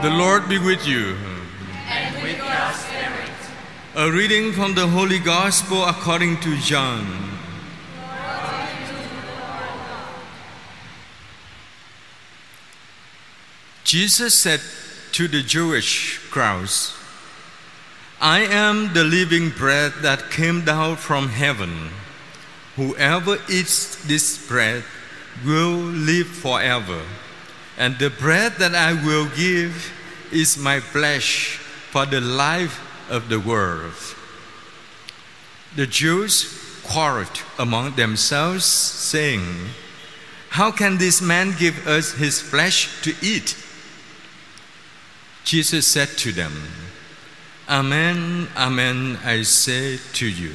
The Lord be with you. and with your spirit. A reading from the Holy Gospel according to John. Jesus said to the Jewish crowds, I am the living bread that came down from heaven. Whoever eats this bread will live forever. And the bread that I will give is my flesh for the life of the world. The Jews quarreled among themselves, saying, How can this man give us his flesh to eat? Jesus said to them, Amen, amen, I say to you.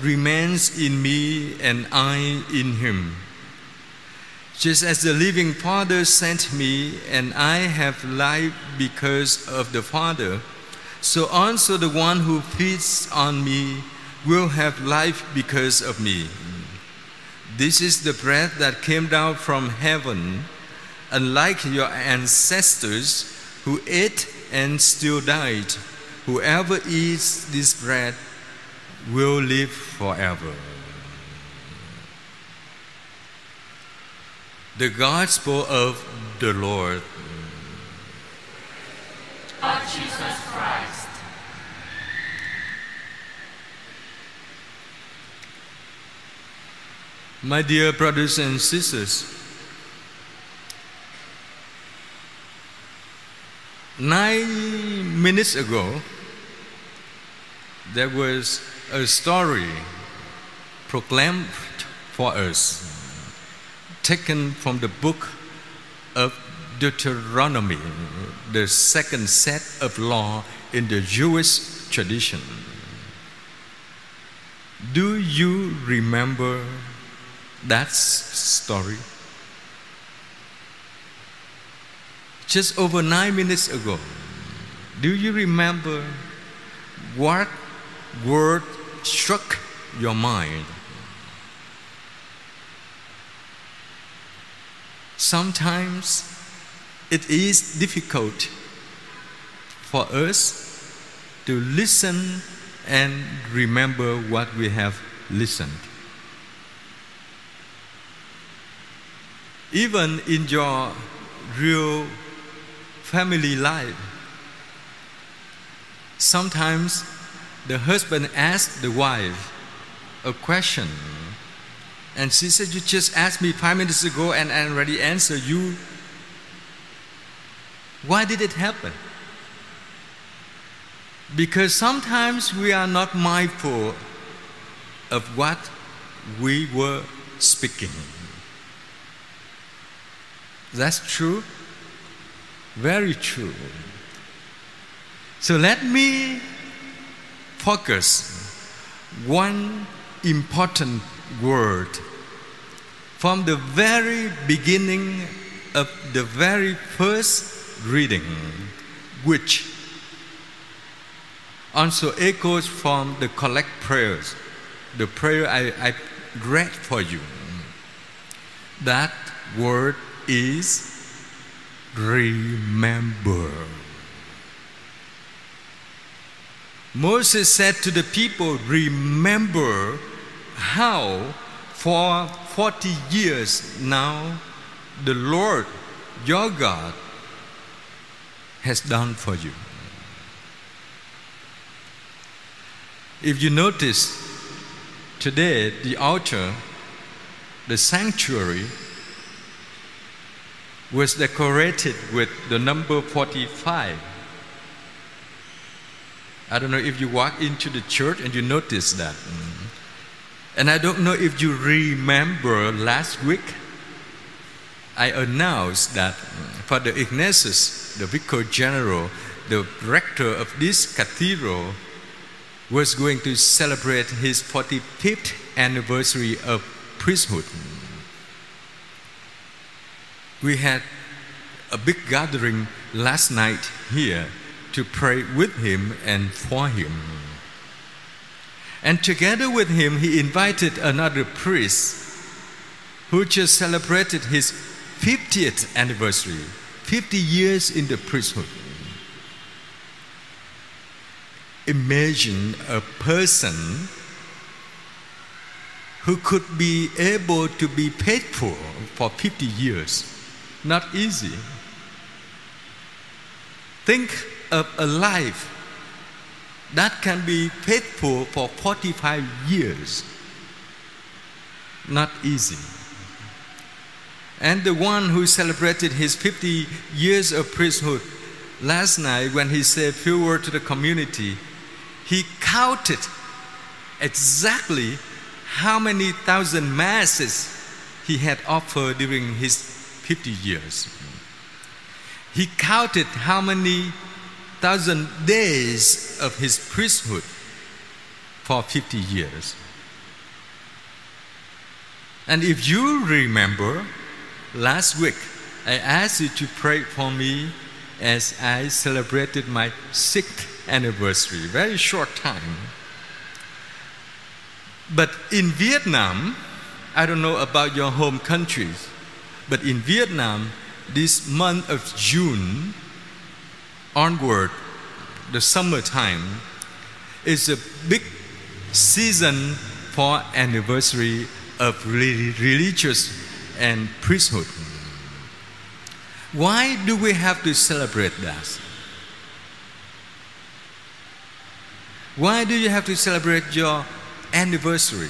remains in me, and I in him. Just as the living Father sent me, and I have life because of the Father, so also the one who feeds on me will have life because of me. This is the bread that came down from heaven, unlike your ancestors who ate and still died. Whoever eats this bread will live forever. The Gospel of the Lord. Of Jesus Christ. My dear brothers and sisters, nine minutes ago, there was a story proclaimed for us, taken from the book of Deuteronomy, the second set of law in the Jewish tradition. Do you remember that story? Just over nine minutes ago, do you remember what word struck your mind? Sometimes it is difficult for us to listen and remember what we have listened. Even in your real family life, sometimes the husband asked the wife a question, and she said, You just asked me five minutes ago, and I already answered you. Why did it happen? Because sometimes we are not mindful of what we were speaking. That's true. Very true. So let me focus one important word from the very beginning of the very first reading, which also echoes from the collect prayers, the prayer I, I read for you. That word is remember. Moses said to the people, Remember how for 40 years now the Lord your God has done for you. If you notice, today the altar, the sanctuary, was decorated with the number 45. I don't know if you walk into the church and you notice that. Mm. And I don't know if you remember last week, I announced that Father Ignatius, the vicar general, the rector of this cathedral, was going to celebrate his 45th anniversary of priesthood. We had a big gathering last night here to pray with him and for him. And together with him, he invited another priest who just celebrated his 50th anniversary, 50 years in the priesthood. Imagine a person who could be able to be faithful for 50 years. Not easy. Think of a life that can be faithful for 45 years. Not easy. And the one who celebrated his 50 years of priesthood last night, when he said few words to the community, he counted exactly how many thousand masses he had offered during his 50 years. He counted how many thousand days of his priesthood for 50 years. And if you remember, last week I asked you to pray for me as I celebrated my sixth anniversary, very short time. But in Vietnam, I don't know about your home countries, but in Vietnam, this month of June onward, the summertime, is a big season for anniversary of religious and priesthood. Why do we have to celebrate that? Why do you have to celebrate your anniversary?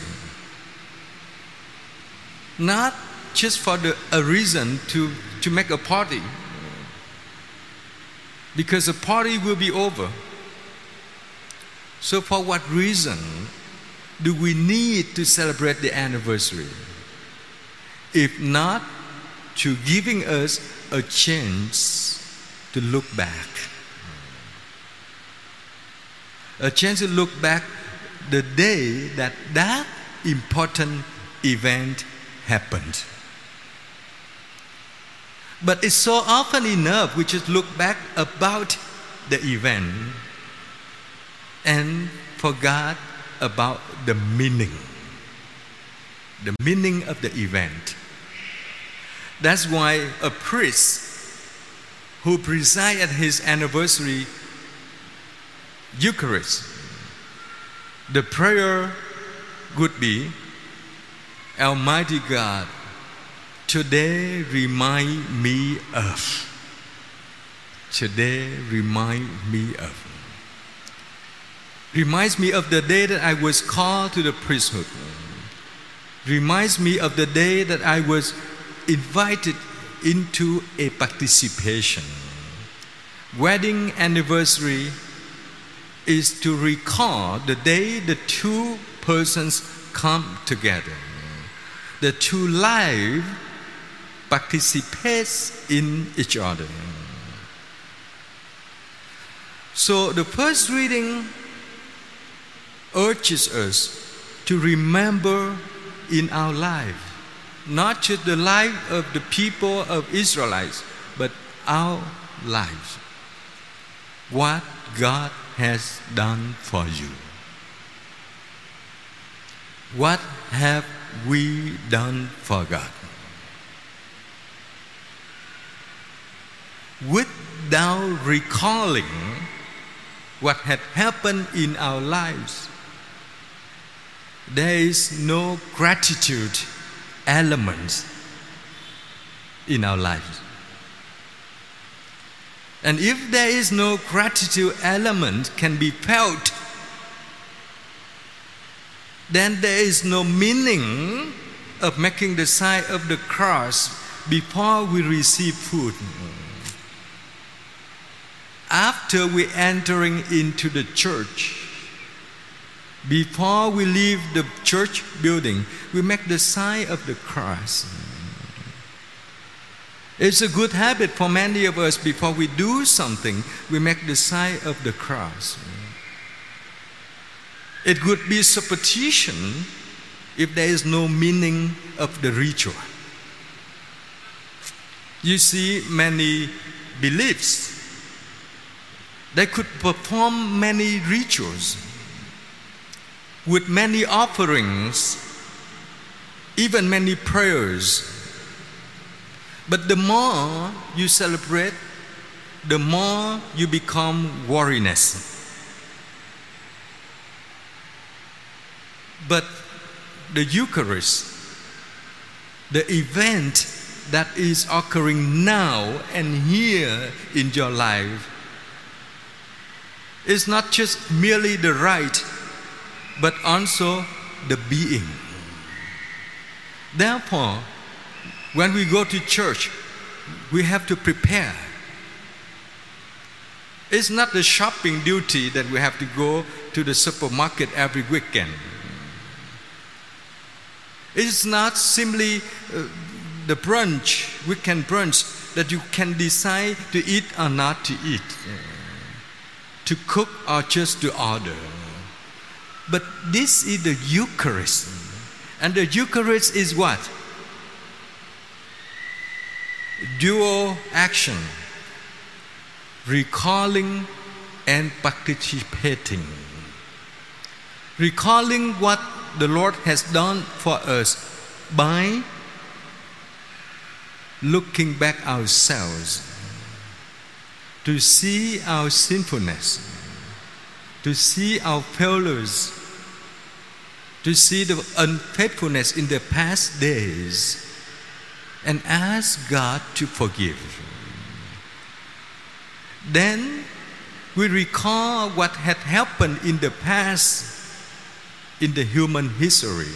Not just for the, a reason to, to make a party, because the party will be over. So, for what reason do we need to celebrate the anniversary? If not to giving us a chance to look back. A chance to look back the day that that important event happened. But it's so often enough we just look back about the event and forgot about the meaning. The meaning of the event. That's why a priest who preside at his anniversary Eucharist, the prayer would be, Almighty God, today remind me of. Today remind me of. Reminds me of the day that I was called to the priesthood. Reminds me of the day that I was invited into a participation. Wedding anniversary is to recall the day the two persons come together. The two lives participates in each other. So the first reading urges us to remember in our life not just the life of the people of Israelites, but our lives. What God has done for you. What have we done for God? Without recalling what had happened in our lives, there is no gratitude element in our lives. And if there is no gratitude element can be felt, then there is no meaning of making the sign of the cross before we receive food. After we entering into the church, before we leave the church building, we make the sign of the cross. It's a good habit for many of us before we do something, we make the sign of the cross. It would be superstition if there is no meaning of the ritual. You see, many beliefs they could perform many rituals with many offerings, even many prayers. But the more you celebrate, the more you become wariness. But the Eucharist, the event that is occurring now and here in your life, is not just merely the rite, but also the being. Therefore, when we go to church, we have to prepare. It's not the shopping duty that we have to go to the supermarket every weekend. It's not simply uh, the brunch, weekend brunch, that you can decide to eat or not to eat, to cook or just to order. But this is the Eucharist. And the Eucharist is what? Dual action, recalling and participating. Recalling what the Lord has done for us by looking back ourselves to see our sinfulness, to see our failures, to see the unfaithfulness in the past days, and ask God to forgive. Then we recall what had happened in the past in the human history,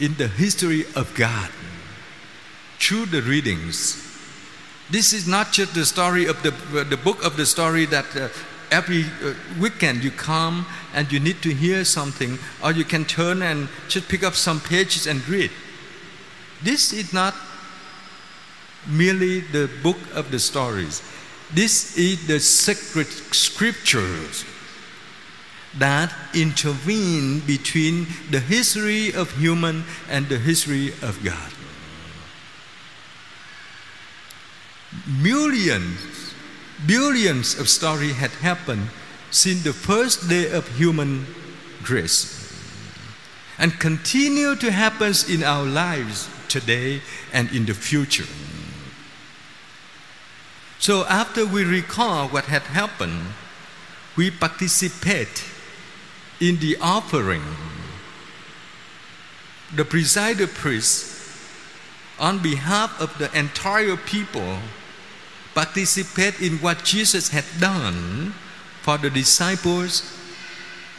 in the history of God, through the readings. This is not just the story of the, uh, the book of the story that uh, every uh, weekend you come and you need to hear something, or you can turn and just pick up some pages and read. This is not merely the book of the stories. This is the sacred scriptures that intervene between the history of human and the history of God. Millions, billions of stories had happened since the first day of human grace and continue to happen in our lives today and in the future. So after we recall what had happened, we participate in the offering, the presider priest, on behalf of the entire people, participate in what Jesus had done for the disciples,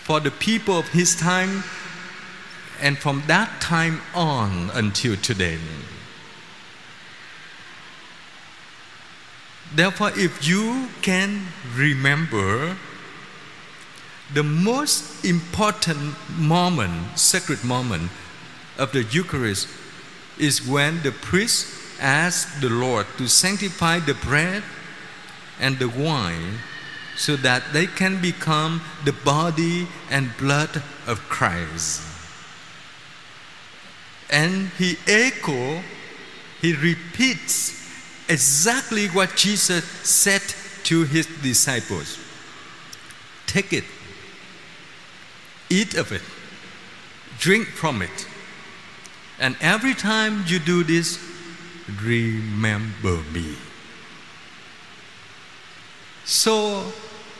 for the people of his time, and from that time on until today. Therefore, if you can remember the most important moment, sacred moment of the Eucharist is when the priest asks the Lord to sanctify the bread and the wine so that they can become the body and blood of Christ. And he echo, he repeats exactly what Jesus said to his disciples. Take it eat of it, drink from it. And every time you do this, remember me. So,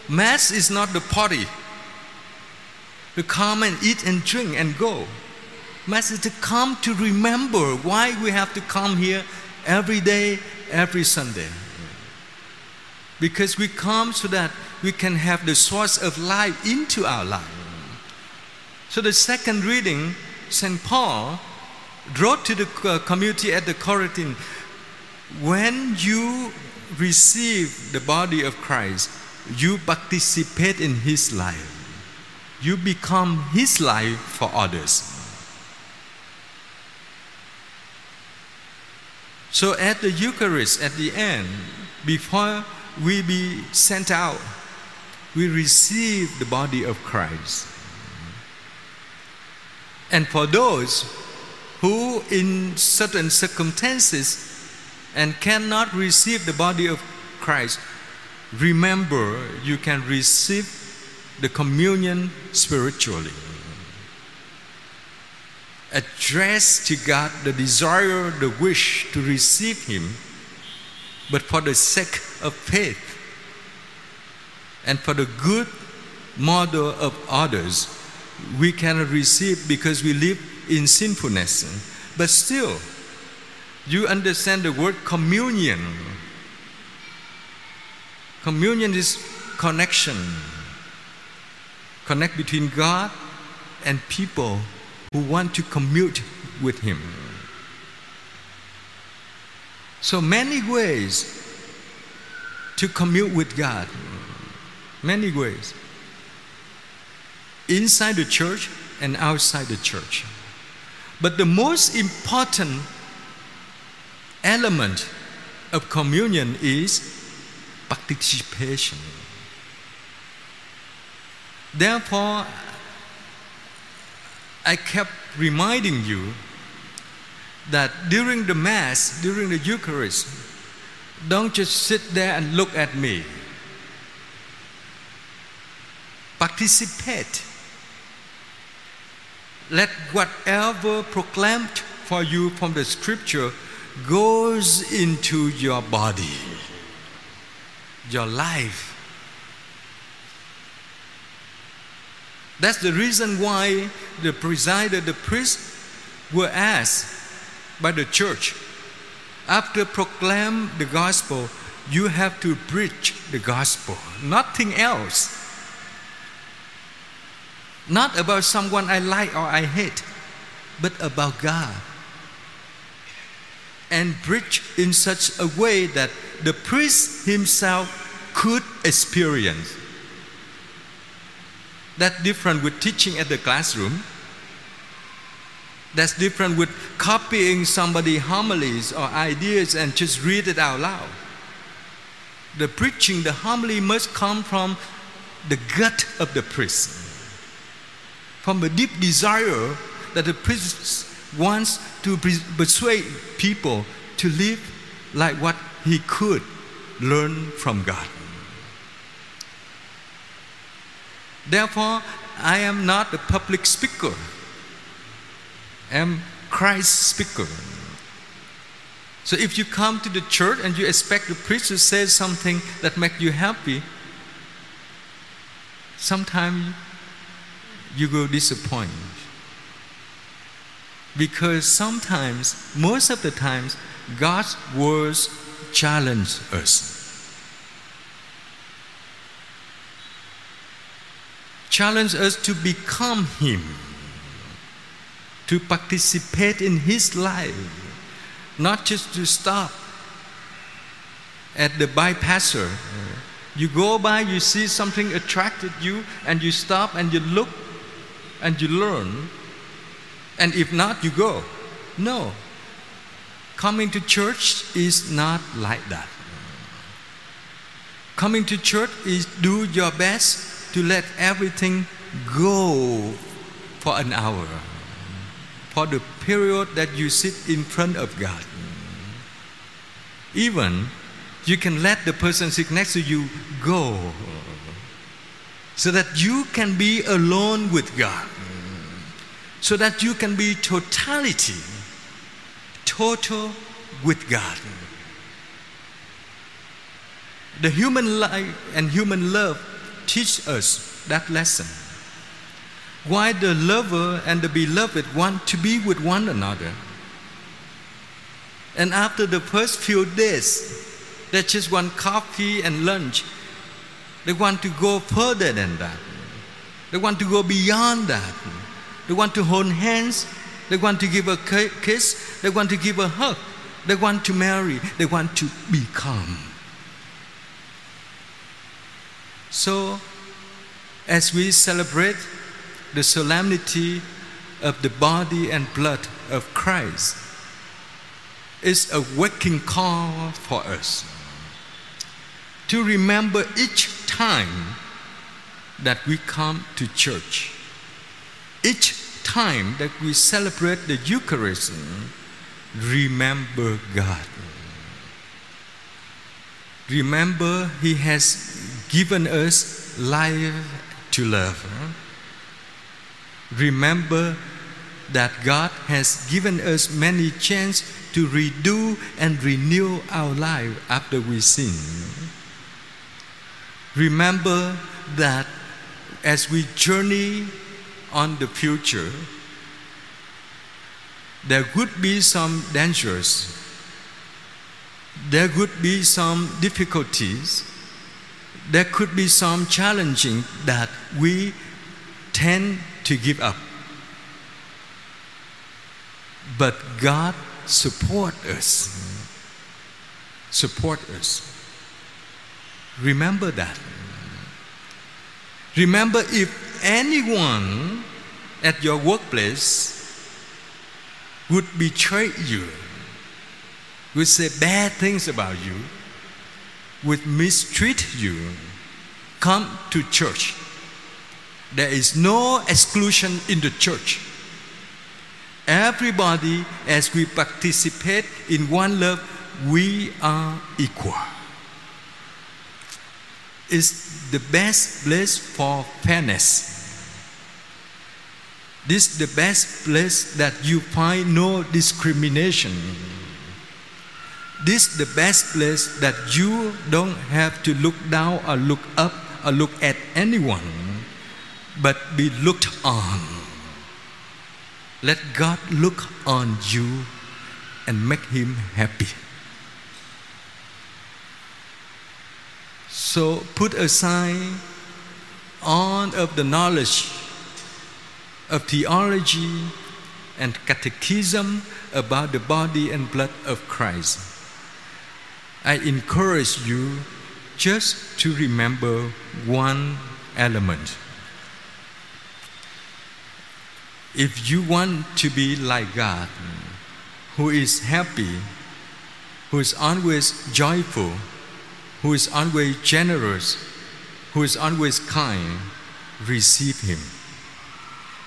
Mass is not the party to come and eat and drink and go. Mass is to come to remember why we have to come here every day, every Sunday. Because we come so that we can have the source of life into our life. So the second reading, St. Paul wrote to the uh, community at the Corinthian, when you receive the body of Christ, you participate in his life. You become his life for others. So at the Eucharist, at the end, before we be sent out, we receive the body of Christ. And for those who, in certain circumstances, and cannot receive the body of Christ, remember you can receive the communion spiritually. Address to God the desire, the wish to receive Him, but for the sake of faith and for the good model of others, we cannot receive because we live in sinfulness. But still, you understand the word communion. Communion is connection. Connect between God and people who want to commute with Him. So many ways to commute with God. Many ways. Inside the church and outside the church. But the most important element of communion is participation. Therefore, I kept reminding you that during the Mass, during the Eucharist, don't just sit there and look at me. Participate. Let whatever proclaimed for you from the scripture goes into your body, your life. That's the reason why the presider, the priest, were asked by the church after proclaim the gospel, you have to preach the gospel, nothing else. Not about someone I like or I hate, but about God. And preach in such a way that the priest himself could experience. That's different with teaching at the classroom. That's different with copying somebody homilies or ideas and just read it out loud. The preaching, the homily must come from the gut of the priest, from a deep desire that the priest wants to persuade people to live like what he could learn from God. Therefore, I am not a public speaker. I am Christ's speaker. So if you come to the church and you expect the priest to say something that makes you happy, sometimes you will disappoint. Because sometimes, most of the times, God's words challenge us. challenge us to become Him, to participate in His life, not just to stop at the bypasser. You go by, you see something attracted you, and you stop and you look and you learn. And if not, you go. No. Coming to church is not like that. Coming to church is do your best to let everything go for an hour, for the period that you sit in front of God. Even you can let the person sitting next to you go so that you can be alone with God, so that you can be totality, total with God. The human life and human love teach us that lesson. Why the lover and the beloved want to be with one another. And after the first few days, they just want coffee and lunch. They want to go further than that. They want to go beyond that. They want to hold hands. They want to give a kiss. They want to give a hug. They want to marry. They want to become. So, as we celebrate the solemnity of the body and blood of Christ, it's a waking call for us to remember each time that we come to church, each time that we celebrate the Eucharist, remember God. Remember, He has given us life to love. Remember that God has given us many chances to redo and renew our life after we sin. Remember that as we journey on the future, there could be some dangers, there could be some difficulties, there could be some challenging that we tend to give up. But God support us. Support us. Remember that. Remember if anyone at your workplace would betray you, would say bad things about you, would mistreat you, come to church. There is no exclusion in the church. Everybody, as we participate in one love, we are equal. It's the best place for fairness. This is the best place that you find no discrimination. This is the best place that you don't have to look down or look up or look at anyone, but be looked on. Let God look on you and make him happy. So put aside all of the knowledge of theology and catechism about the body and blood of Christ. I encourage you just to remember one element. If you want to be like God, who is happy, who is always joyful, who is always generous, who is always kind, receive Him.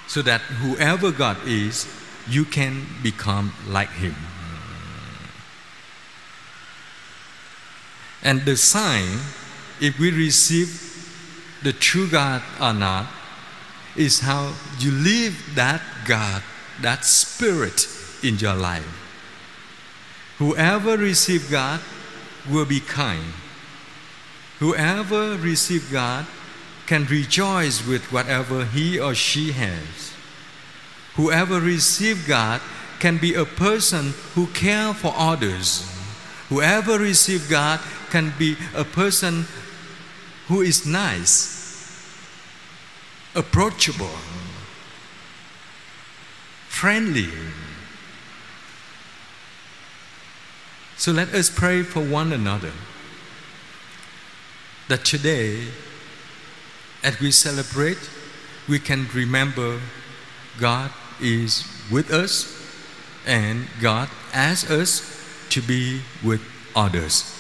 So that whoever God is, you can become like Him. And the sign, if we receive the true God or not, is how you live that God, that Spirit in your life. Whoever receive God will be kind. Whoever receive God can rejoice with whatever he or she has. Whoever receive God can be a person who cares for others. Whoever receive God can be a person who is nice, approachable, friendly. So let us pray for one another that today, as we celebrate, we can remember God is with us and God asks us to be with others.